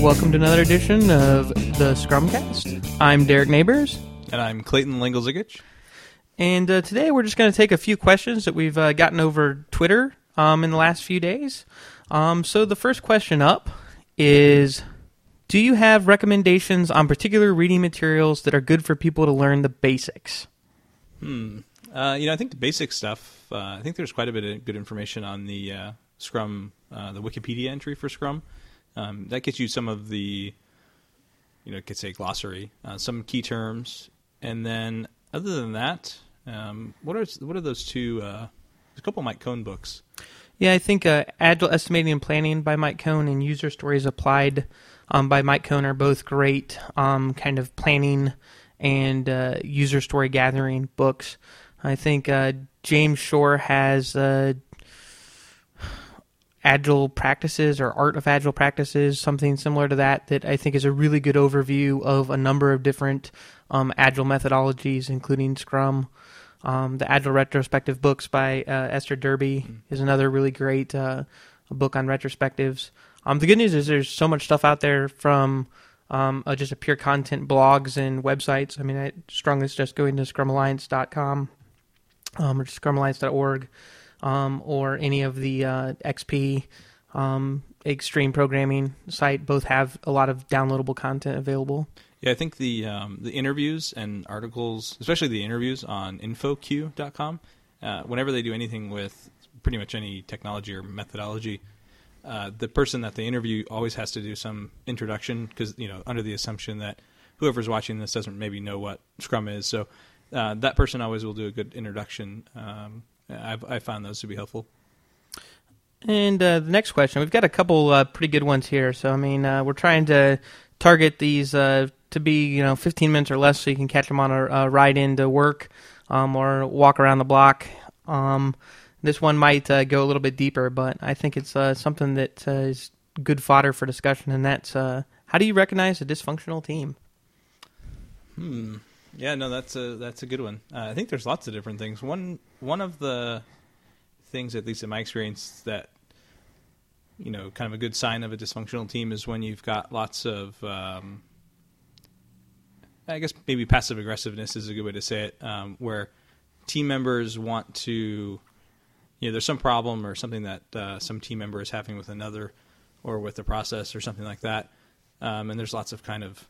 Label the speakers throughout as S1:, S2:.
S1: welcome to another edition of the Scrumcast. I'm Derek Neighbors,
S2: And I'm Clayton Lengel-Zigich.
S1: and uh, today we're just going to take a few questions that we've uh, gotten over Twitter um, in the last few days. Um, so the first question up is Do you have recommendations on particular reading materials that are good for people to learn the basics?
S2: Hmm. Uh, you know, I think the basic stuff. Uh, I think there's quite a bit of good information on the uh, Scrum, uh, the Wikipedia entry for Scrum. Um, that gets you some of the, you know, could say glossary, uh, some key terms, and then other than that, um, what are what are those two? Uh, a couple Mike Cohn books.
S1: Yeah, I think uh, Agile Estimating and Planning by Mike Cohn and User Stories Applied um, by Mike Cohn are both great um, kind of planning and uh, user story gathering books. I think uh, James Shore has uh, Agile Practices or Art of Agile Practices, something similar to that, that I think is a really good overview of a number of different um, Agile methodologies, including Scrum. Um, the Agile Retrospective books by uh, Esther Derby is another really great uh, book on retrospectives. Um, the good news is there's so much stuff out there from um, uh, just a pure content blogs and websites. I mean, I strongly suggest going to scrumalliance.com um, or scrumalliance.org um, or any of the uh, XP um, extreme programming site. Both have a lot of downloadable content available.
S2: Yeah, I think the um, the interviews and articles, especially the interviews on infoq.com, uh, whenever they do anything with pretty much any technology or methodology, uh, the person that they interview always has to do some introduction because you know under the assumption that whoever's watching this doesn't maybe know what Scrum is, so uh, that person always will do a good introduction. Um, I've I found those to be helpful.
S1: And uh, the next question, we've got a couple uh, pretty good ones here. So I mean, uh, we're trying to target these uh, to be you know 15 minutes or less, so you can catch them on a, a ride into work um, or walk around the block. Um, this one might uh, go a little bit deeper, but I think it's uh, something that uh, is good fodder for discussion, and that's uh, how do you recognize a dysfunctional team?
S2: Hmm. Yeah, no, that's a that's a good one. Uh, I think there's lots of different things. One one of the things, at least in my experience, that you know, kind of a good sign of a dysfunctional team is when you've got lots of, um, I guess maybe passive aggressiveness is a good way to say it, um, where team members want to, you know, there's some problem or something that uh, some team member is having with another, or with the process or something like that, um, and there's lots of kind of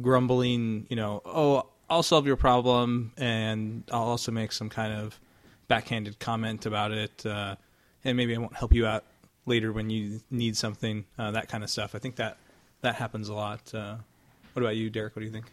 S2: grumbling, you know, oh, I'll solve your problem, and I'll also make some kind of backhanded comment about it, uh, and maybe I won't help you out later when you need something, uh, that kind of stuff. I think that that happens a lot. Uh, what about you, Derek? What do you think?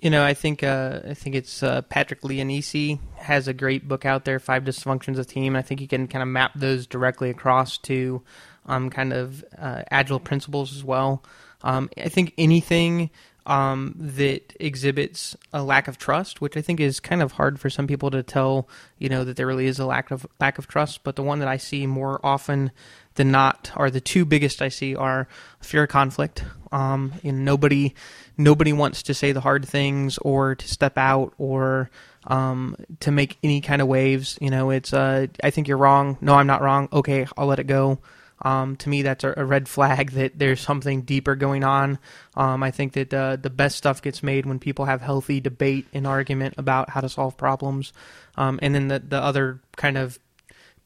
S1: You know, I think uh, I think it's uh, Patrick Lencioni has a great book out there, Five Dysfunctions of Team. I think you can kind of map those directly across to um, kind of uh, agile principles as well. Um, I think anything um, that exhibits a lack of trust, which I think is kind of hard for some people to tell, you know, that there really is a lack of lack of trust. But the one that I see more often than not, are the two biggest I see are fear of conflict. Um, and nobody nobody wants to say the hard things or to step out or um, to make any kind of waves. You know, it's uh, I think you're wrong. No, I'm not wrong. Okay, I'll let it go. Um, to me, that's a, red flag that there's something deeper going on. Um, I think that uh, the best stuff gets made when people have healthy debate and argument about how to solve problems. Um, and then the, the other kind of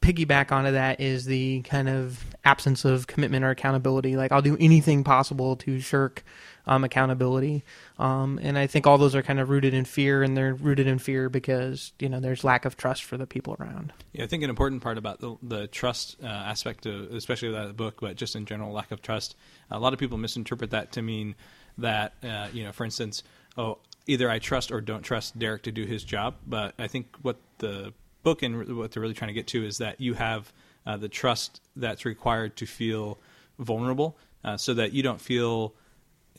S1: piggyback onto that is the kind of absence of commitment or accountability. Like, I'll do anything possible to shirk um, accountability. Um, and I think all those are kind of rooted in fear, and they're rooted in fear because you know there's lack of trust for the people around.
S2: Yeah, I think an important part about the, the trust uh, aspect, of, especially of that book, but just in general, lack of trust. A lot of people misinterpret that to mean that uh, you know, for instance, oh, either I trust or don't trust Derek to do his job. But I think what the book and what they're really trying to get to is that you have uh, the trust that's required to feel vulnerable, uh, so that you don't feel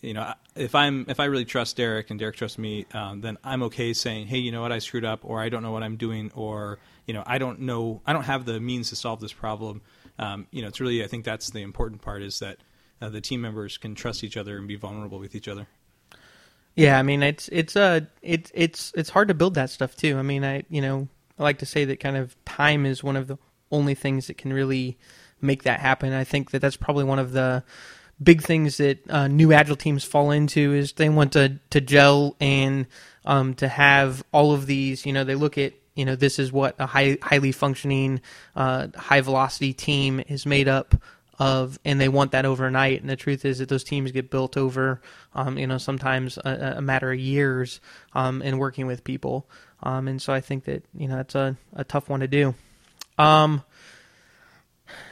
S2: you know, if I'm if I really trust Derek and Derek trusts me, um, then I'm okay saying, hey, you know what, I screwed up, or I don't know what I'm doing, or you know, I don't know, I don't have the means to solve this problem. Um, you know, it's really, I think that's the important part is that uh, the team members can trust each other and be vulnerable with each other.
S1: Yeah, I mean, it's it's uh it's it's it's hard to build that stuff too. I mean, I you know I like to say that kind of time is one of the only things that can really make that happen. I think that that's probably one of the big things that uh, new agile teams fall into is they want to to gel and um, to have all of these. You know, they look at you know this is what a high, highly functioning, uh, high velocity team is made up of, and they want that overnight. And the truth is that those teams get built over, um, you know, sometimes a, a matter of years um, in working with people. Um, and so I think that you know that's a, a tough one to do. Um,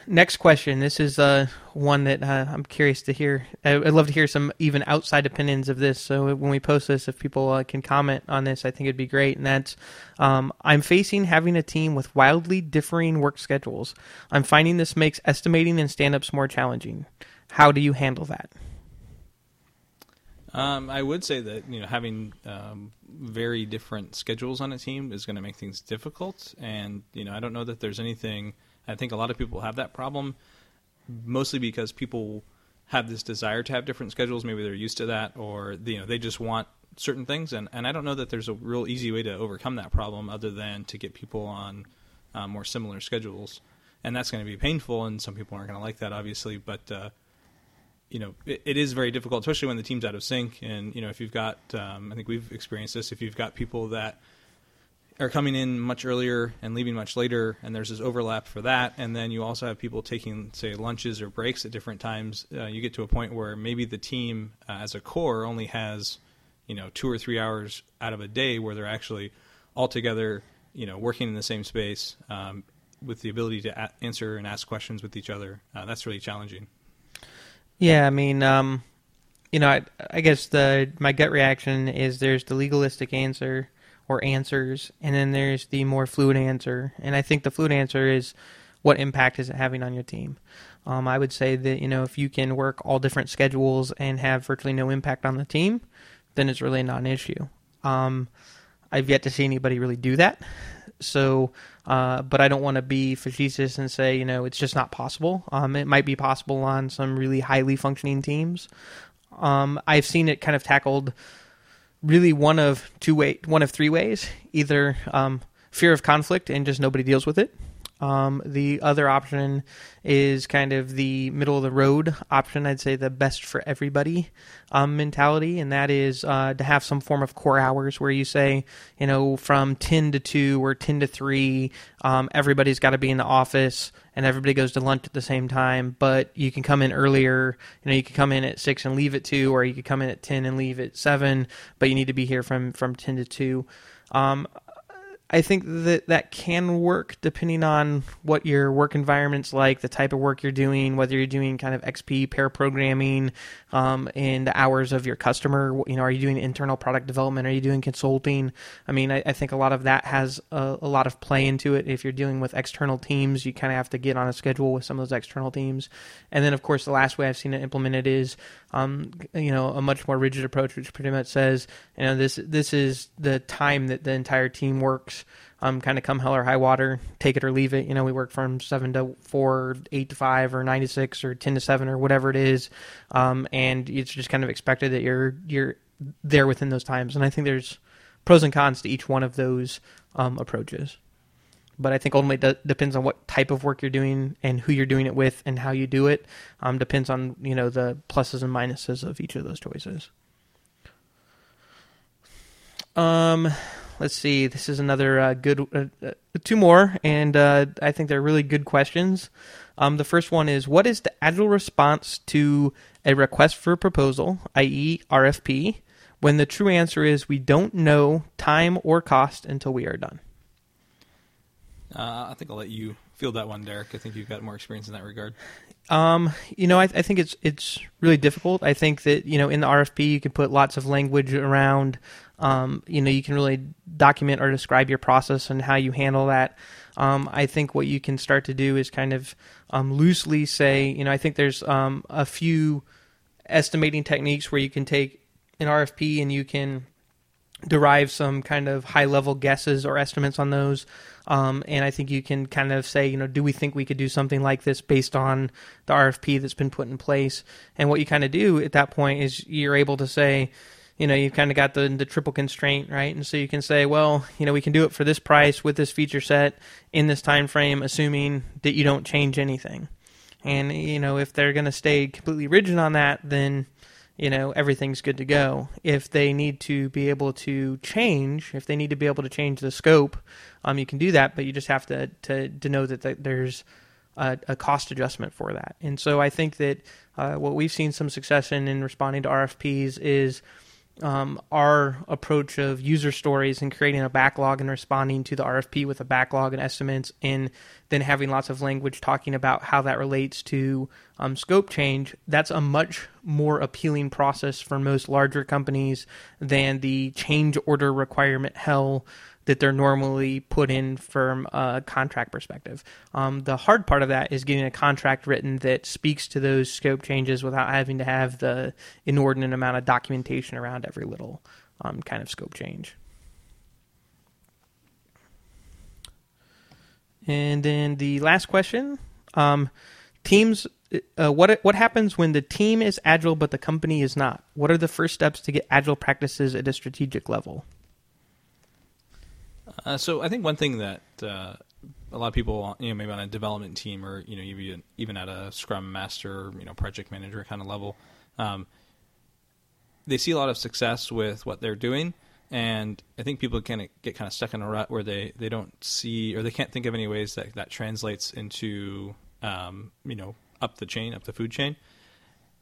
S1: next question. This is uh, one that uh, I'm curious to hear. I'd love to hear some even outside opinions of this. So when we post this, if people uh, can comment on this, I think it'd be great. And that's um, I'm facing having a team with wildly differing work schedules. I'm finding this makes estimating and stand ups more challenging. How do you handle that?
S2: Um, I would say that you know having um, very different schedules on a team is going to make things difficult, and you know I don't know that there's anything I think a lot of people have that problem, mostly because people have this desire to have different schedules. Maybe they're used to that, or you know they just want certain things. And, and I don't know that there's a real easy way to overcome that problem other than to get people on uh, more similar schedules. And that's going to be painful, and some people aren't going to like that, obviously. But uh, you know, it, it is very difficult, especially when the team's out of sync. And you know, if you've got, um, I think we've experienced this. If you've got people that are coming in much earlier and leaving much later, and there's this overlap for that. And then you also have people taking, say, lunches or breaks at different times. Uh, you get to a point where maybe the team, uh, as a core, only has, you know, two or three hours out of a day where they're actually all together, you know, working in the same space um, with the ability to a- answer and ask questions with each other. Uh, that's really challenging.
S1: Yeah, I mean, um, you know, I, I guess the my gut reaction is there's the legalistic answer or answers, and then there's the more fluid answer. And I think the fluid answer is what impact is it having on your team. Um, I would say that you know if you can work all different schedules and have virtually no impact on the team, then it's really not an issue. Um, I've yet to see anybody really do that. So, uh, but I don't want to be facetious and say you know it's just not possible. Um, it might be possible on some really highly functioning teams. Um, I've seen it kind of tackled really one of two way, one of three ways. Either um, fear of conflict and just nobody deals with it. Um, the other option is kind of the middle of the road option. I'd say the best for everybody um, mentality, and that is uh, to have some form of core hours where you say, you know, from 10 to 2 or 10 to 3, um, everybody's got to be in the office and everybody goes to lunch at the same time, but you can come in earlier. You know, you could come in at 6 and leave at 2, or you could come in at 10 and leave at 7, but you need to be here from, from 10 to 2. Um, I think that that can work depending on what your work environment's like, the type of work you're doing, whether you're doing kind of XP pair programming, um, in the hours of your customer. You know, are you doing internal product development? Are you doing consulting? I mean, I, I think a lot of that has a, a, lot of play into it. If you're dealing with external teams, you kind of have to get on a schedule with some of those external teams. And then, of course, the last way I've seen it implemented is, um, you know, a much more rigid approach, which pretty much says, you know, this this is the time that the entire team works um, kind of come hell or high water, take it or leave it. You know, we work from seven to four, eight to five, or nine to six, or ten to seven, or whatever it is, um, and it's just kind of expected that you're you're there within those times. And I think there's pros and cons to each one of those um, approaches. But I think ultimately it depends on what type of work you're doing and who you're doing it with and how you do it. Um, depends on you know the pluses and minuses of each of those choices. Um, let's see. This is another uh, good, uh, uh, two more, and uh, I think they're really good questions. Um, the first one is What is the agile response to a request for a proposal, i.e., RFP, when the true answer is we don't know time or cost until we are done?
S2: Uh, I think I'll let you field that one, Derek. I think you've got more experience in that regard.
S1: Um, you know, I, I, think it's it's really difficult. I think that you know in the RFP you can put lots of language around. Um, you know, you can really document or describe your process and how you handle that. Um, I think what you can start to do is kind of um, loosely say, you know, I think there's um, a few estimating techniques where you can take an RFP and you can derive some kind of high level guesses or estimates on those. Um, and I think you can kind of say, you know, do we think we could do something like this based on the RFP that's been put in place? And what you kind of do at that point is you're able to say, you know, you've kind of got the, the triple constraint, right? And so you can say, well, you know, we can do it for this price with this feature set in this time frame, assuming that you don't change anything. And you know, if they're going to stay completely rigid on that, then you know everything's good to go. If they need to be able to change, if they need to be able to change the scope, um, you can do that, but you just have to to, know that, that there's a, a, cost adjustment for that. And so I think that uh, what we've seen some success in in responding to RFPs is um, our approach of user stories and creating a backlog and responding to the RFP with a backlog and estimates, and then having lots of language talking about how that relates to um, scope change. That's a much more appealing process for most larger companies than the change order requirement hell that they're normally put in from a contract perspective. Um, the hard part of that is getting a contract written that speaks to those scope changes without having to have the inordinate amount of documentation around every little um, kind of scope change. And then the last question: um, teams. Uh, what what happens when the team is agile but the company is not? What are the first steps to get agile practices at a strategic level?
S2: Uh, so I think one thing that uh, a lot of people, you know, maybe on a development team or you know even even at a Scrum Master, you know, project manager kind of level, um, they see a lot of success with what they're doing, and I think people of get kind of stuck in a rut where they, they don't see or they can't think of any ways that that translates into um, you know up the chain, up the food chain,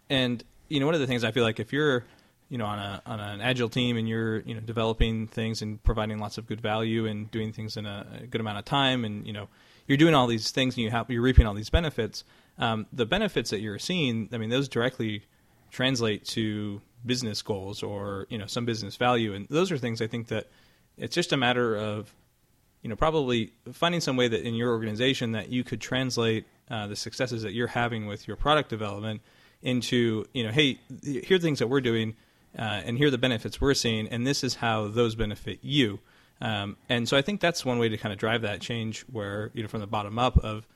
S2: and you know one of the things I feel like if you're you know on a on an agile team and you're you know developing things and providing lots of good value and doing things in a, a good amount of time and you know you're doing all these things and you have you're reaping all these benefits um, the benefits that you're seeing i mean those directly translate to business goals or you know some business value. And those are things i think that it's just a matter of you know probably finding some way that in your organization that you could translate uh, the successes that you're having with your product development into you know hey here are things that we're doing uh, and here are the benefits we're seeing, and this is how those benefit you. Um, and so I think that's one way to kind of drive that change, where you know from the bottom up of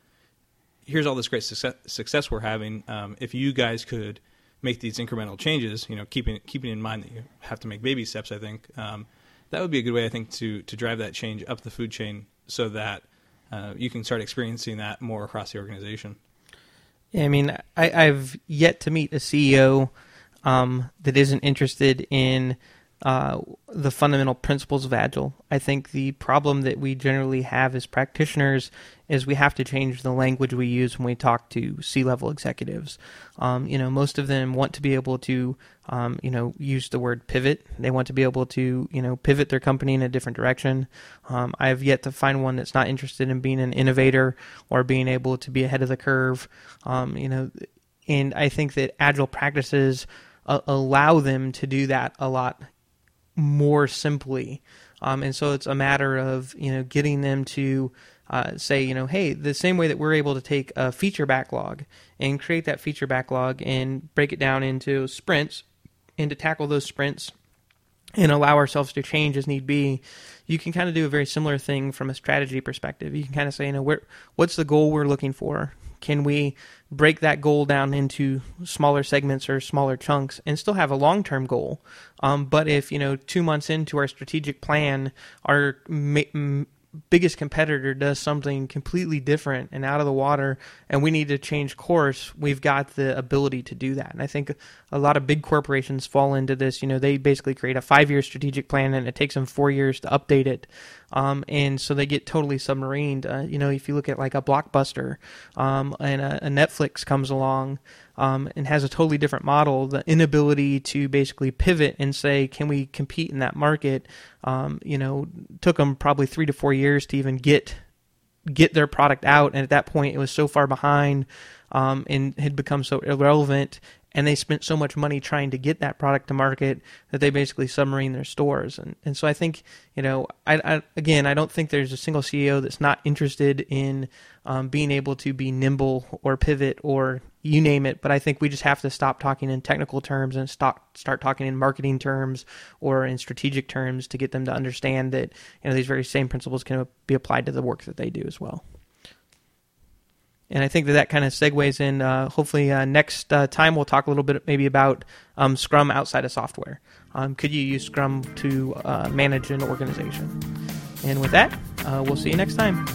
S2: here's all this great success, success we're having. Um, if you guys could make these incremental changes, you know, keeping keeping in mind that you have to make baby steps, I think um, that would be a good way, I think, to to drive that change up the food chain, so that uh, you can start experiencing that more across the organization.
S1: Yeah, I mean, I, I've yet to meet a CEO um, that isn't interested in uh, the fundamental principles of Agile. I think the problem that we generally have as practitioners is we have to change the language we use when we talk to C-level executives. Um, you know, most of them want to be able to, um, you know, use the word pivot. They want to be able to, you know, pivot their company in a different direction. Um, I have yet to find one that's not interested in being an innovator or being able to be ahead of the curve. Um, you know, and I think that Agile practices uh, allow them to do that a lot more simply. Um, and so it's a matter of you know getting them to uh, say you know hey the same way that we're able to take a feature backlog and create that feature backlog and break it down into sprints and to tackle those sprints and allow ourselves to change as need be you can kind of do a very similar thing from a strategy perspective you can kind of say you know where what's the goal we're looking for can we break that goal down into smaller segments or smaller chunks and still have a long term goal? Um, but if, you know, two months into our strategic plan, our ma- biggest competitor does something completely different and out of the water and we need to change course we've got the ability to do that. And i think a lot of big corporations fall into this. You know they basically create a five year strategic plan and it takes them four years to update it. Um, and so they get totally submarined. Uh, you know if you look at like a blockbuster um, and a, a netflix comes along um, and has a totally different model, the inability to basically pivot and say, can we compete in that market? Um, you know, took them probably three to four years to even get get their product out, and at that point, it was so far behind um, and had become so irrelevant and they spent so much money trying to get that product to market that they basically submarine their stores. And and so I think you know, I, I again, I don't think there's a single CEO that's not interested in um, being able to be nimble or pivot or you name it. But I think we just have to stop talking in technical terms and stop start talking in marketing terms or in strategic terms to get them to understand that you know these very same principles can be applied to the work that they do as well. And I think that that kind of segues in. Uh, hopefully, uh, next uh, time we'll talk a little bit maybe about um, Scrum outside of software. Um, could you use Scrum to uh, manage an organization? And with that, uh, we'll see you next time.